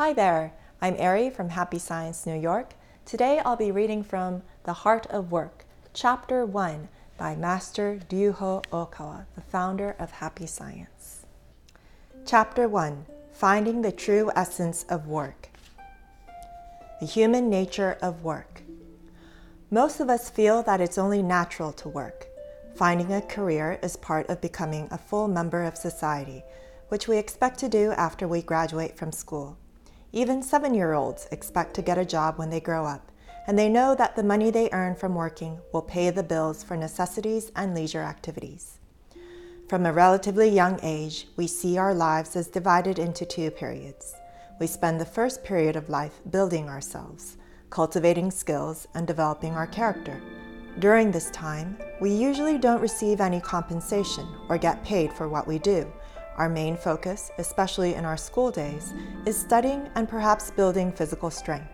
Hi there, I'm Ari from Happy Science New York. Today I'll be reading from The Heart of Work, Chapter 1 by Master Ryuho Okawa, the founder of Happy Science. Chapter 1 Finding the True Essence of Work. The Human Nature of Work. Most of us feel that it's only natural to work. Finding a career is part of becoming a full member of society, which we expect to do after we graduate from school. Even seven year olds expect to get a job when they grow up, and they know that the money they earn from working will pay the bills for necessities and leisure activities. From a relatively young age, we see our lives as divided into two periods. We spend the first period of life building ourselves, cultivating skills, and developing our character. During this time, we usually don't receive any compensation or get paid for what we do our main focus, especially in our school days, is studying and perhaps building physical strength.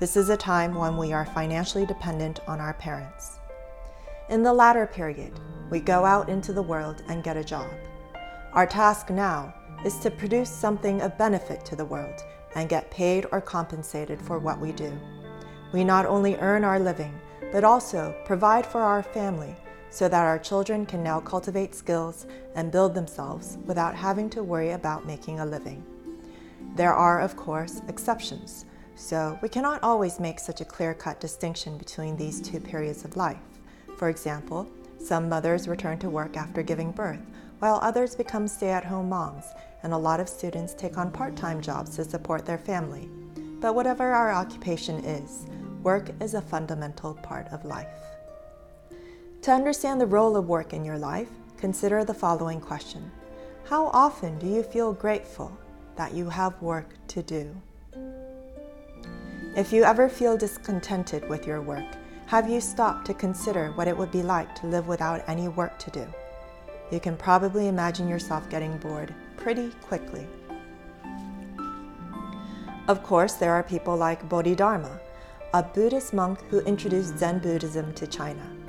This is a time when we are financially dependent on our parents. In the latter period, we go out into the world and get a job. Our task now is to produce something of benefit to the world and get paid or compensated for what we do. We not only earn our living, but also provide for our family so that our children can now cultivate skills and build themselves without having to worry about making a living. There are, of course, exceptions, so we cannot always make such a clear cut distinction between these two periods of life. For example, some mothers return to work after giving birth, while others become stay at home moms, and a lot of students take on part time jobs to support their family. But whatever our occupation is, work is a fundamental part of life. To understand the role of work in your life, consider the following question How often do you feel grateful that you have work to do? If you ever feel discontented with your work, have you stopped to consider what it would be like to live without any work to do? You can probably imagine yourself getting bored pretty quickly. Of course, there are people like Bodhidharma, a Buddhist monk who introduced Zen Buddhism to China.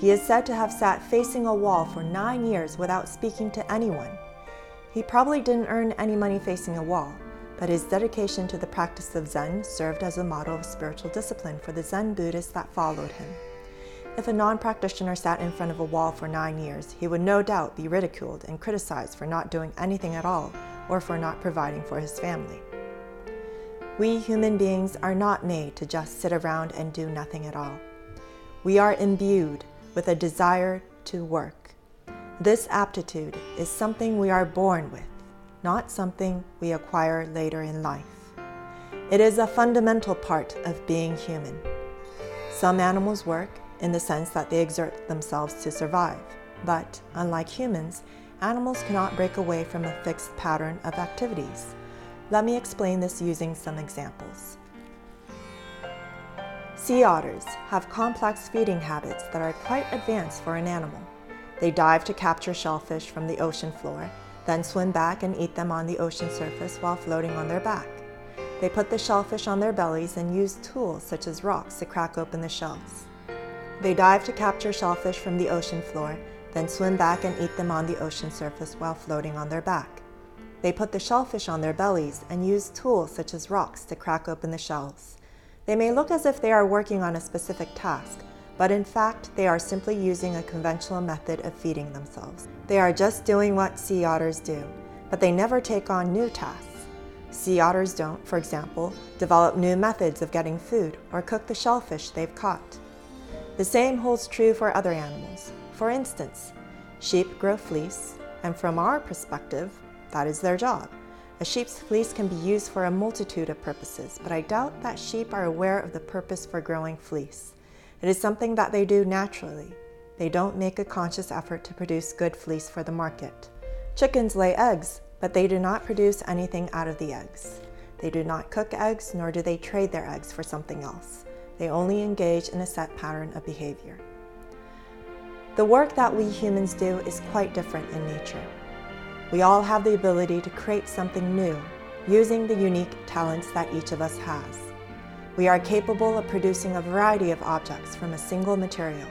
He is said to have sat facing a wall for nine years without speaking to anyone. He probably didn't earn any money facing a wall, but his dedication to the practice of Zen served as a model of spiritual discipline for the Zen Buddhists that followed him. If a non practitioner sat in front of a wall for nine years, he would no doubt be ridiculed and criticized for not doing anything at all or for not providing for his family. We human beings are not made to just sit around and do nothing at all. We are imbued with a desire to work. This aptitude is something we are born with, not something we acquire later in life. It is a fundamental part of being human. Some animals work in the sense that they exert themselves to survive, but unlike humans, animals cannot break away from a fixed pattern of activities. Let me explain this using some examples. Sea otters have complex feeding habits that are quite advanced for an animal. They dive to capture shellfish from the ocean floor, then swim back and eat them on the ocean surface while floating on their back. They put the shellfish on their bellies and use tools such as rocks to crack open the shells. They dive to capture shellfish from the ocean floor, then swim back and eat them on the ocean surface while floating on their back. They put the shellfish on their bellies and use tools such as rocks to crack open the shells. They may look as if they are working on a specific task, but in fact, they are simply using a conventional method of feeding themselves. They are just doing what sea otters do, but they never take on new tasks. Sea otters don't, for example, develop new methods of getting food or cook the shellfish they've caught. The same holds true for other animals. For instance, sheep grow fleece, and from our perspective, that is their job. A sheep's fleece can be used for a multitude of purposes, but I doubt that sheep are aware of the purpose for growing fleece. It is something that they do naturally. They don't make a conscious effort to produce good fleece for the market. Chickens lay eggs, but they do not produce anything out of the eggs. They do not cook eggs, nor do they trade their eggs for something else. They only engage in a set pattern of behavior. The work that we humans do is quite different in nature. We all have the ability to create something new using the unique talents that each of us has. We are capable of producing a variety of objects from a single material.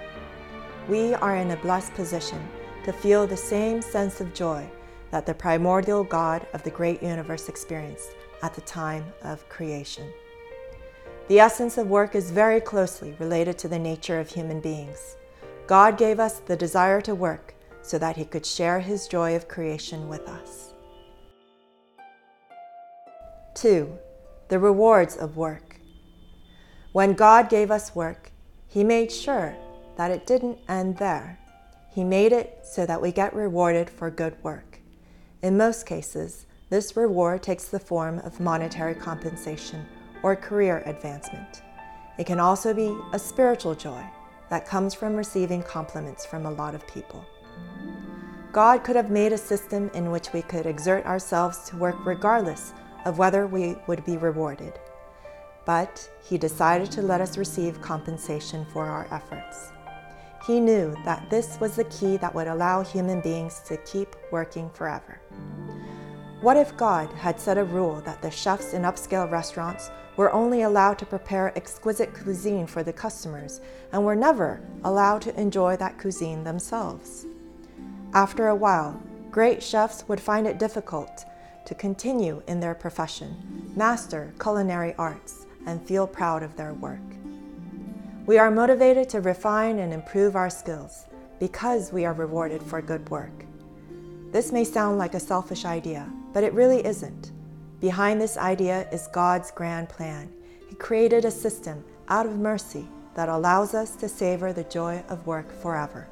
We are in a blessed position to feel the same sense of joy that the primordial God of the great universe experienced at the time of creation. The essence of work is very closely related to the nature of human beings. God gave us the desire to work so that He could share His joy of creation with us. 2. The rewards of work. When God gave us work, He made sure that it didn't end there. He made it so that we get rewarded for good work. In most cases, this reward takes the form of monetary compensation or career advancement. It can also be a spiritual joy that comes from receiving compliments from a lot of people. God could have made a system in which we could exert ourselves to work regardless of whether we would be rewarded. But He decided to let us receive compensation for our efforts. He knew that this was the key that would allow human beings to keep working forever. What if God had set a rule that the chefs in upscale restaurants were only allowed to prepare exquisite cuisine for the customers and were never allowed to enjoy that cuisine themselves? After a while, great chefs would find it difficult to continue in their profession, master culinary arts, and feel proud of their work. We are motivated to refine and improve our skills because we are rewarded for good work. This may sound like a selfish idea, but it really isn't. Behind this idea is God's grand plan. He created a system out of mercy that allows us to savor the joy of work forever.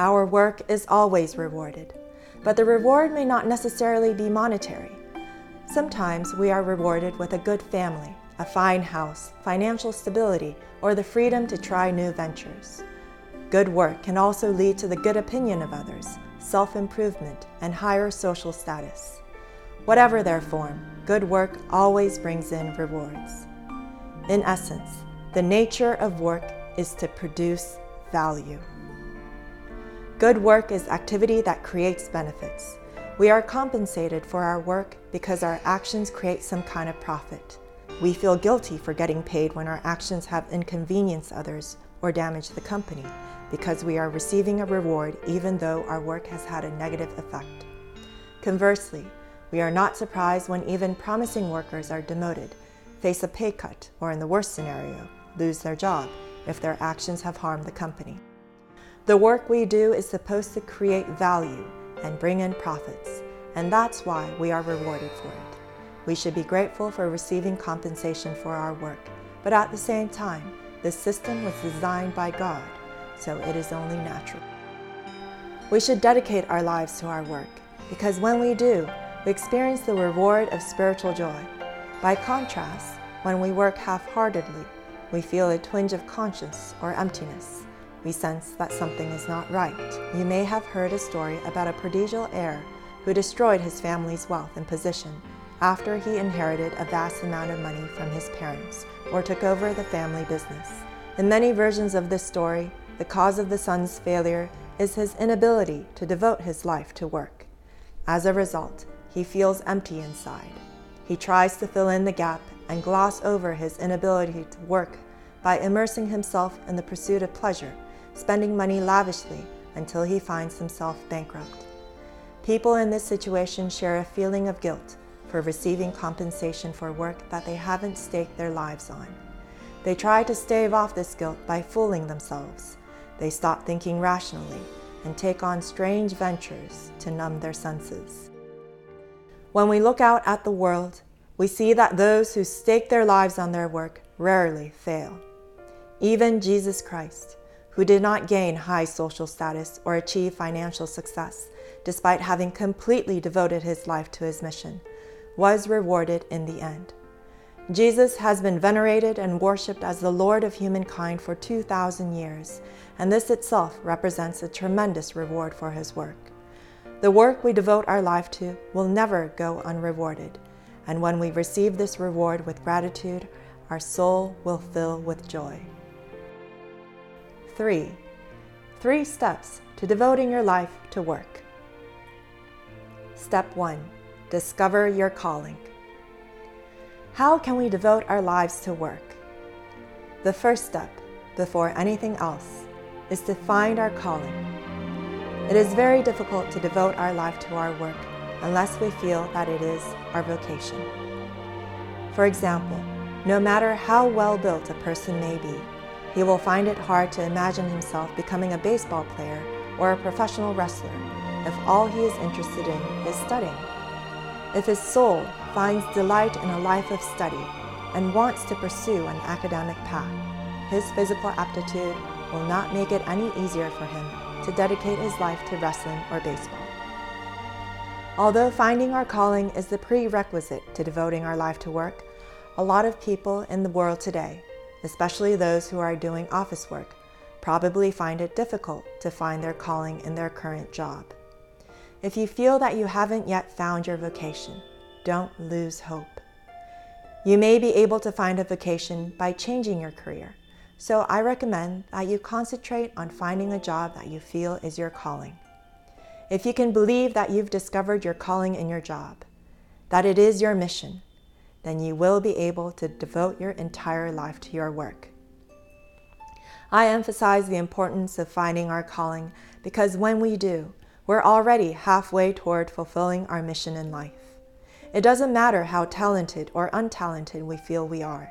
Our work is always rewarded, but the reward may not necessarily be monetary. Sometimes we are rewarded with a good family, a fine house, financial stability, or the freedom to try new ventures. Good work can also lead to the good opinion of others, self improvement, and higher social status. Whatever their form, good work always brings in rewards. In essence, the nature of work is to produce value. Good work is activity that creates benefits. We are compensated for our work because our actions create some kind of profit. We feel guilty for getting paid when our actions have inconvenienced others or damaged the company because we are receiving a reward even though our work has had a negative effect. Conversely, we are not surprised when even promising workers are demoted, face a pay cut, or in the worst scenario, lose their job if their actions have harmed the company. The work we do is supposed to create value and bring in profits, and that's why we are rewarded for it. We should be grateful for receiving compensation for our work, but at the same time, this system was designed by God, so it is only natural. We should dedicate our lives to our work, because when we do, we experience the reward of spiritual joy. By contrast, when we work half heartedly, we feel a twinge of conscience or emptiness. We sense that something is not right. You may have heard a story about a prodigal heir who destroyed his family's wealth and position after he inherited a vast amount of money from his parents or took over the family business. In many versions of this story, the cause of the son's failure is his inability to devote his life to work. As a result, he feels empty inside. He tries to fill in the gap and gloss over his inability to work by immersing himself in the pursuit of pleasure, spending money lavishly until he finds himself bankrupt. People in this situation share a feeling of guilt for receiving compensation for work that they haven't staked their lives on. They try to stave off this guilt by fooling themselves. They stop thinking rationally and take on strange ventures to numb their senses. When we look out at the world, we see that those who stake their lives on their work rarely fail. Even Jesus Christ, who did not gain high social status or achieve financial success, despite having completely devoted his life to his mission, was rewarded in the end. Jesus has been venerated and worshipped as the Lord of humankind for 2,000 years, and this itself represents a tremendous reward for his work. The work we devote our life to will never go unrewarded, and when we receive this reward with gratitude, our soul will fill with joy. 3. Three steps to devoting your life to work. Step 1 Discover your calling. How can we devote our lives to work? The first step, before anything else, is to find our calling. It is very difficult to devote our life to our work unless we feel that it is our vocation. For example, no matter how well built a person may be, he will find it hard to imagine himself becoming a baseball player or a professional wrestler if all he is interested in is studying. If his soul finds delight in a life of study and wants to pursue an academic path, his physical aptitude will not make it any easier for him to dedicate his life to wrestling or baseball. Although finding our calling is the prerequisite to devoting our life to work, a lot of people in the world today, especially those who are doing office work, probably find it difficult to find their calling in their current job. If you feel that you haven't yet found your vocation, don't lose hope. You may be able to find a vocation by changing your career, so I recommend that you concentrate on finding a job that you feel is your calling. If you can believe that you've discovered your calling in your job, that it is your mission, then you will be able to devote your entire life to your work. I emphasize the importance of finding our calling because when we do, we're already halfway toward fulfilling our mission in life. It doesn't matter how talented or untalented we feel we are.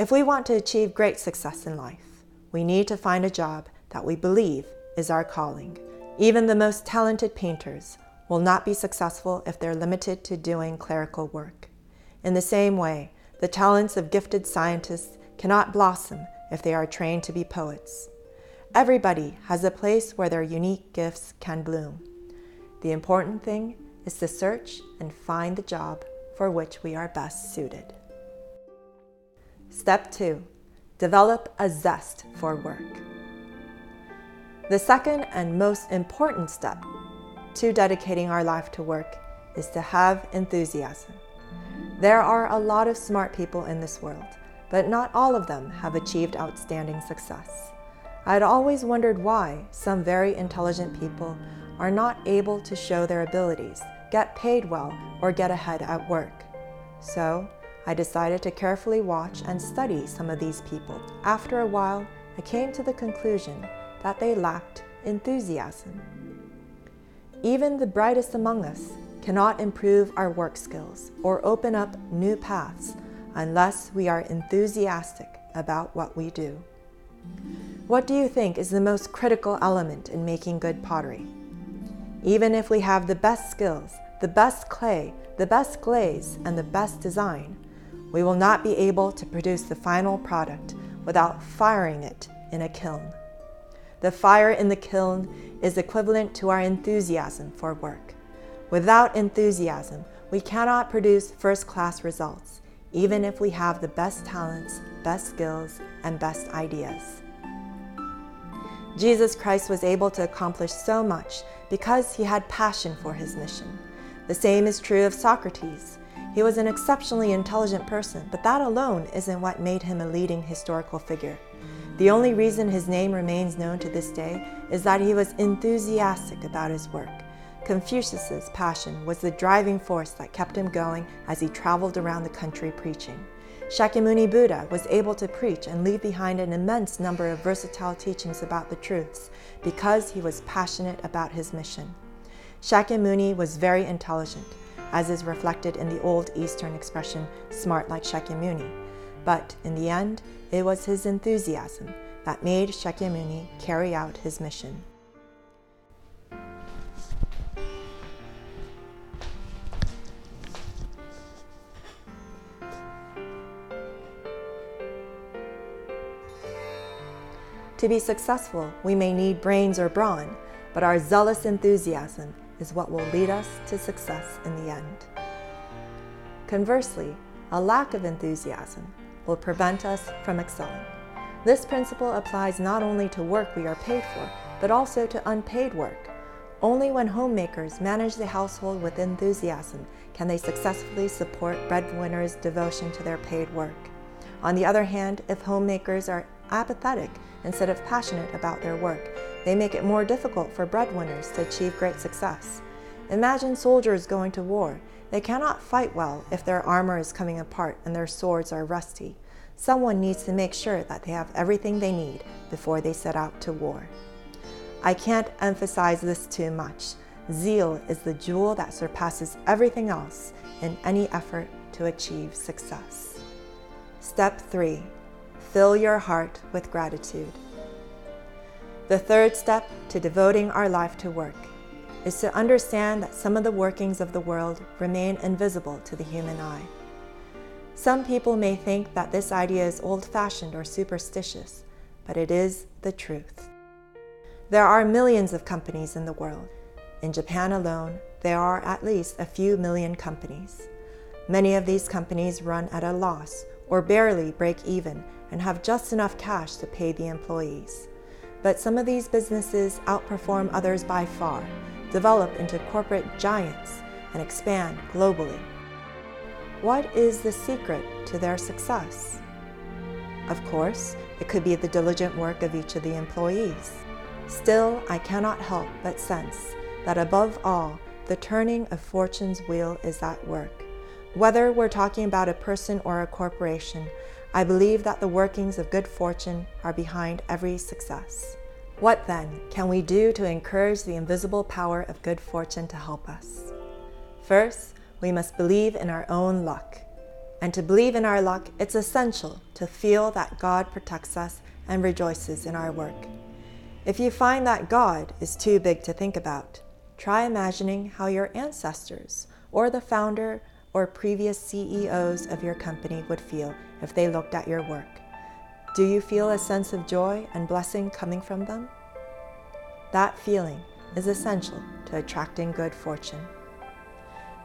If we want to achieve great success in life, we need to find a job that we believe is our calling. Even the most talented painters will not be successful if they're limited to doing clerical work. In the same way, the talents of gifted scientists cannot blossom if they are trained to be poets. Everybody has a place where their unique gifts can bloom. The important thing is to search and find the job for which we are best suited. Step 2 Develop a zest for work. The second and most important step to dedicating our life to work is to have enthusiasm. There are a lot of smart people in this world, but not all of them have achieved outstanding success. I had always wondered why some very intelligent people are not able to show their abilities, get paid well, or get ahead at work. So, I decided to carefully watch and study some of these people. After a while, I came to the conclusion that they lacked enthusiasm. Even the brightest among us cannot improve our work skills or open up new paths unless we are enthusiastic about what we do. What do you think is the most critical element in making good pottery? Even if we have the best skills, the best clay, the best glaze, and the best design, we will not be able to produce the final product without firing it in a kiln. The fire in the kiln is equivalent to our enthusiasm for work. Without enthusiasm, we cannot produce first class results, even if we have the best talents, best skills, and best ideas. Jesus Christ was able to accomplish so much because he had passion for his mission. The same is true of Socrates. He was an exceptionally intelligent person, but that alone isn't what made him a leading historical figure. The only reason his name remains known to this day is that he was enthusiastic about his work. Confucius's passion was the driving force that kept him going as he traveled around the country preaching. Shakyamuni Buddha was able to preach and leave behind an immense number of versatile teachings about the truths because he was passionate about his mission. Shakyamuni was very intelligent, as is reflected in the old Eastern expression, smart like Shakyamuni. But in the end, it was his enthusiasm that made Shakyamuni carry out his mission. To be successful, we may need brains or brawn, but our zealous enthusiasm is what will lead us to success in the end. Conversely, a lack of enthusiasm will prevent us from excelling. This principle applies not only to work we are paid for, but also to unpaid work. Only when homemakers manage the household with enthusiasm can they successfully support breadwinners' devotion to their paid work. On the other hand, if homemakers are apathetic instead of passionate about their work, they make it more difficult for breadwinners to achieve great success. Imagine soldiers going to war. They cannot fight well if their armor is coming apart and their swords are rusty. Someone needs to make sure that they have everything they need before they set out to war. I can't emphasize this too much. zeal is the jewel that surpasses everything else in any effort to achieve success. Step 3 Fill your heart with gratitude. The third step to devoting our life to work is to understand that some of the workings of the world remain invisible to the human eye. Some people may think that this idea is old fashioned or superstitious, but it is the truth. There are millions of companies in the world. In Japan alone, there are at least a few million companies. Many of these companies run at a loss or barely break even and have just enough cash to pay the employees. But some of these businesses outperform others by far, develop into corporate giants, and expand globally. What is the secret to their success? Of course, it could be the diligent work of each of the employees. Still, I cannot help but sense that above all, the turning of fortune's wheel is at work. Whether we're talking about a person or a corporation, I believe that the workings of good fortune are behind every success. What then can we do to encourage the invisible power of good fortune to help us? First, we must believe in our own luck. And to believe in our luck, it's essential to feel that God protects us and rejoices in our work. If you find that God is too big to think about, try imagining how your ancestors or the founder or previous CEOs of your company would feel if they looked at your work. Do you feel a sense of joy and blessing coming from them? That feeling is essential to attracting good fortune.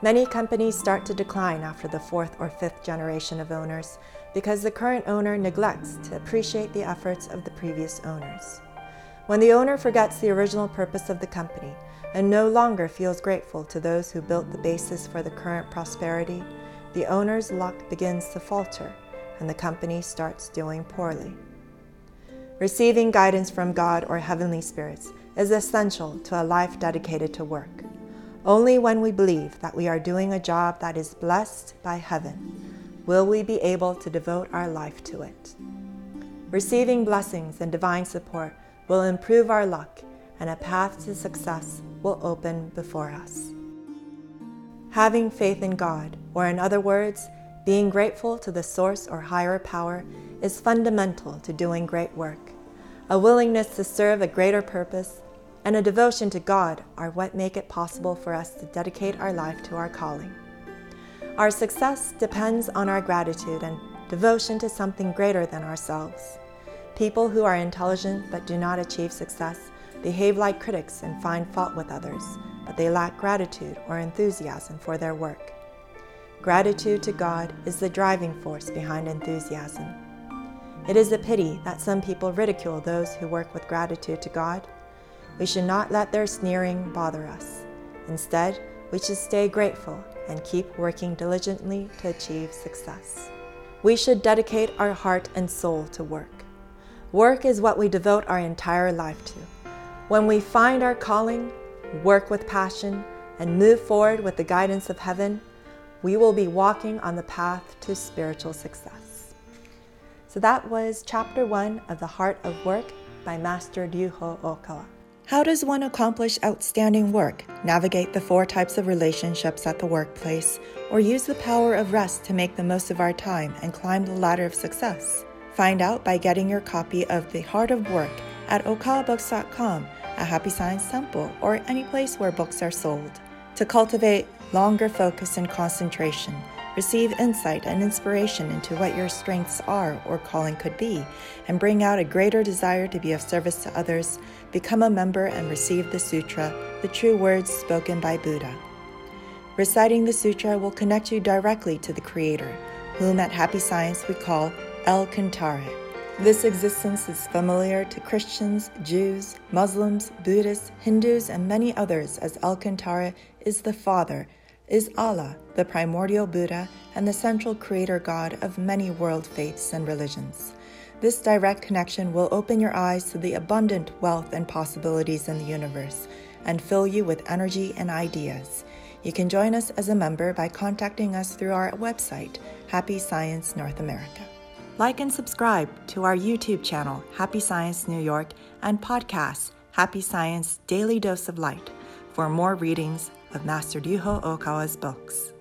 Many companies start to decline after the fourth or fifth generation of owners because the current owner neglects to appreciate the efforts of the previous owners. When the owner forgets the original purpose of the company and no longer feels grateful to those who built the basis for the current prosperity, the owner's luck begins to falter and the company starts doing poorly. Receiving guidance from God or heavenly spirits is essential to a life dedicated to work. Only when we believe that we are doing a job that is blessed by heaven will we be able to devote our life to it. Receiving blessings and divine support will improve our luck, and a path to success will open before us. Having faith in God, or in other words, being grateful to the source or higher power, is fundamental to doing great work. A willingness to serve a greater purpose and a devotion to God are what make it possible for us to dedicate our life to our calling. Our success depends on our gratitude and devotion to something greater than ourselves. People who are intelligent but do not achieve success behave like critics and find fault with others, but they lack gratitude or enthusiasm for their work. Gratitude to God is the driving force behind enthusiasm. It is a pity that some people ridicule those who work with gratitude to God we should not let their sneering bother us. Instead, we should stay grateful and keep working diligently to achieve success. We should dedicate our heart and soul to work. Work is what we devote our entire life to. When we find our calling, work with passion, and move forward with the guidance of heaven, we will be walking on the path to spiritual success. So that was chapter one of The Heart of Work by Master Ryuho Okawa. How does one accomplish outstanding work, navigate the four types of relationships at the workplace, or use the power of rest to make the most of our time and climb the ladder of success? Find out by getting your copy of The Heart of Work at okawabooks.com, a Happy Science Temple, or any place where books are sold. To cultivate longer focus and concentration, receive insight and inspiration into what your strengths are or calling could be, and bring out a greater desire to be of service to others, become a member and receive the Sutra, the true words spoken by Buddha. Reciting the Sutra will connect you directly to the Creator, whom at Happy Science we call El Cantare. This existence is familiar to Christians, Jews, Muslims, Buddhists, Hindus, and many others as El Cantare is the Father is Allah, the primordial Buddha and the central creator God of many world faiths and religions. This direct connection will open your eyes to the abundant wealth and possibilities in the universe and fill you with energy and ideas. You can join us as a member by contacting us through our website, Happy Science North America. Like and subscribe to our YouTube channel, Happy Science New York, and podcast, Happy Science Daily Dose of Light for more readings of Master Ryuho Okawa's books.